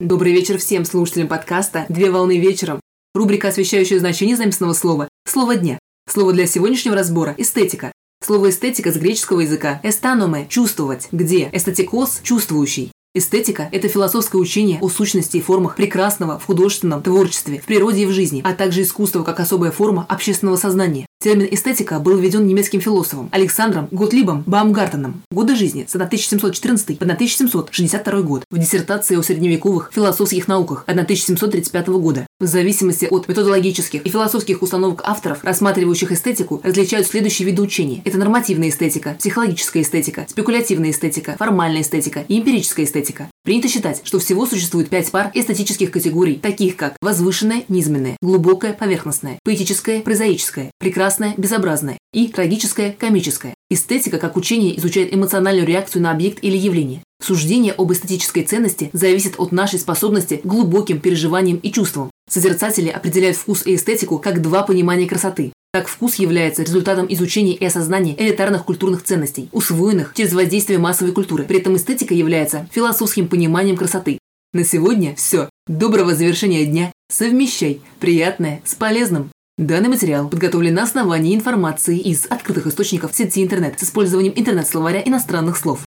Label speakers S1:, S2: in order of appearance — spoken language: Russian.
S1: Добрый вечер всем слушателям подкаста «Две волны вечером». Рубрика, освещающая значение заместного слова «Слово дня». Слово для сегодняшнего разбора – эстетика. Слово эстетика с греческого языка «αισθάνομαι» – чувствовать, где αισθητικός – чувствующий. Эстетика – это философское учение о сущности и формах прекрасного в художественном творчестве, в природе и в жизни, а также искусство как особая форма общественного сознания. Термин «эстетика» был введен немецким философом Александром Готлибом Баумгартеном. Годы жизни с 1714 по 1762 год в диссертации о средневековых философских науках 1735 года. В зависимости от методологических и философских установок авторов, рассматривающих эстетику, различают следующие виды учения. Это нормативная эстетика, психологическая эстетика, спекулятивная эстетика, формальная эстетика и эмпирическая эстетика. Принято считать, что всего существует пять пар эстетических категорий, таких как возвышенная, низменная, глубокая, поверхностная, поэтическая, прозаическая, прекрасная, безобразная и трагическая, комическая. Эстетика как учение изучает эмоциональную реакцию на объект или явление. Суждение об эстетической ценности зависит от нашей способности к глубоким переживаниям и чувствам. Созерцатели определяют вкус и эстетику как два понимания красоты. Так вкус является результатом изучения и осознания элитарных культурных ценностей, усвоенных через воздействие массовой культуры. При этом эстетика является философским пониманием красоты. На сегодня все. Доброго завершения дня. Совмещай приятное с полезным. Данный материал подготовлен на основании информации из открытых источников сети интернет с использованием интернет-словаря иностранных слов.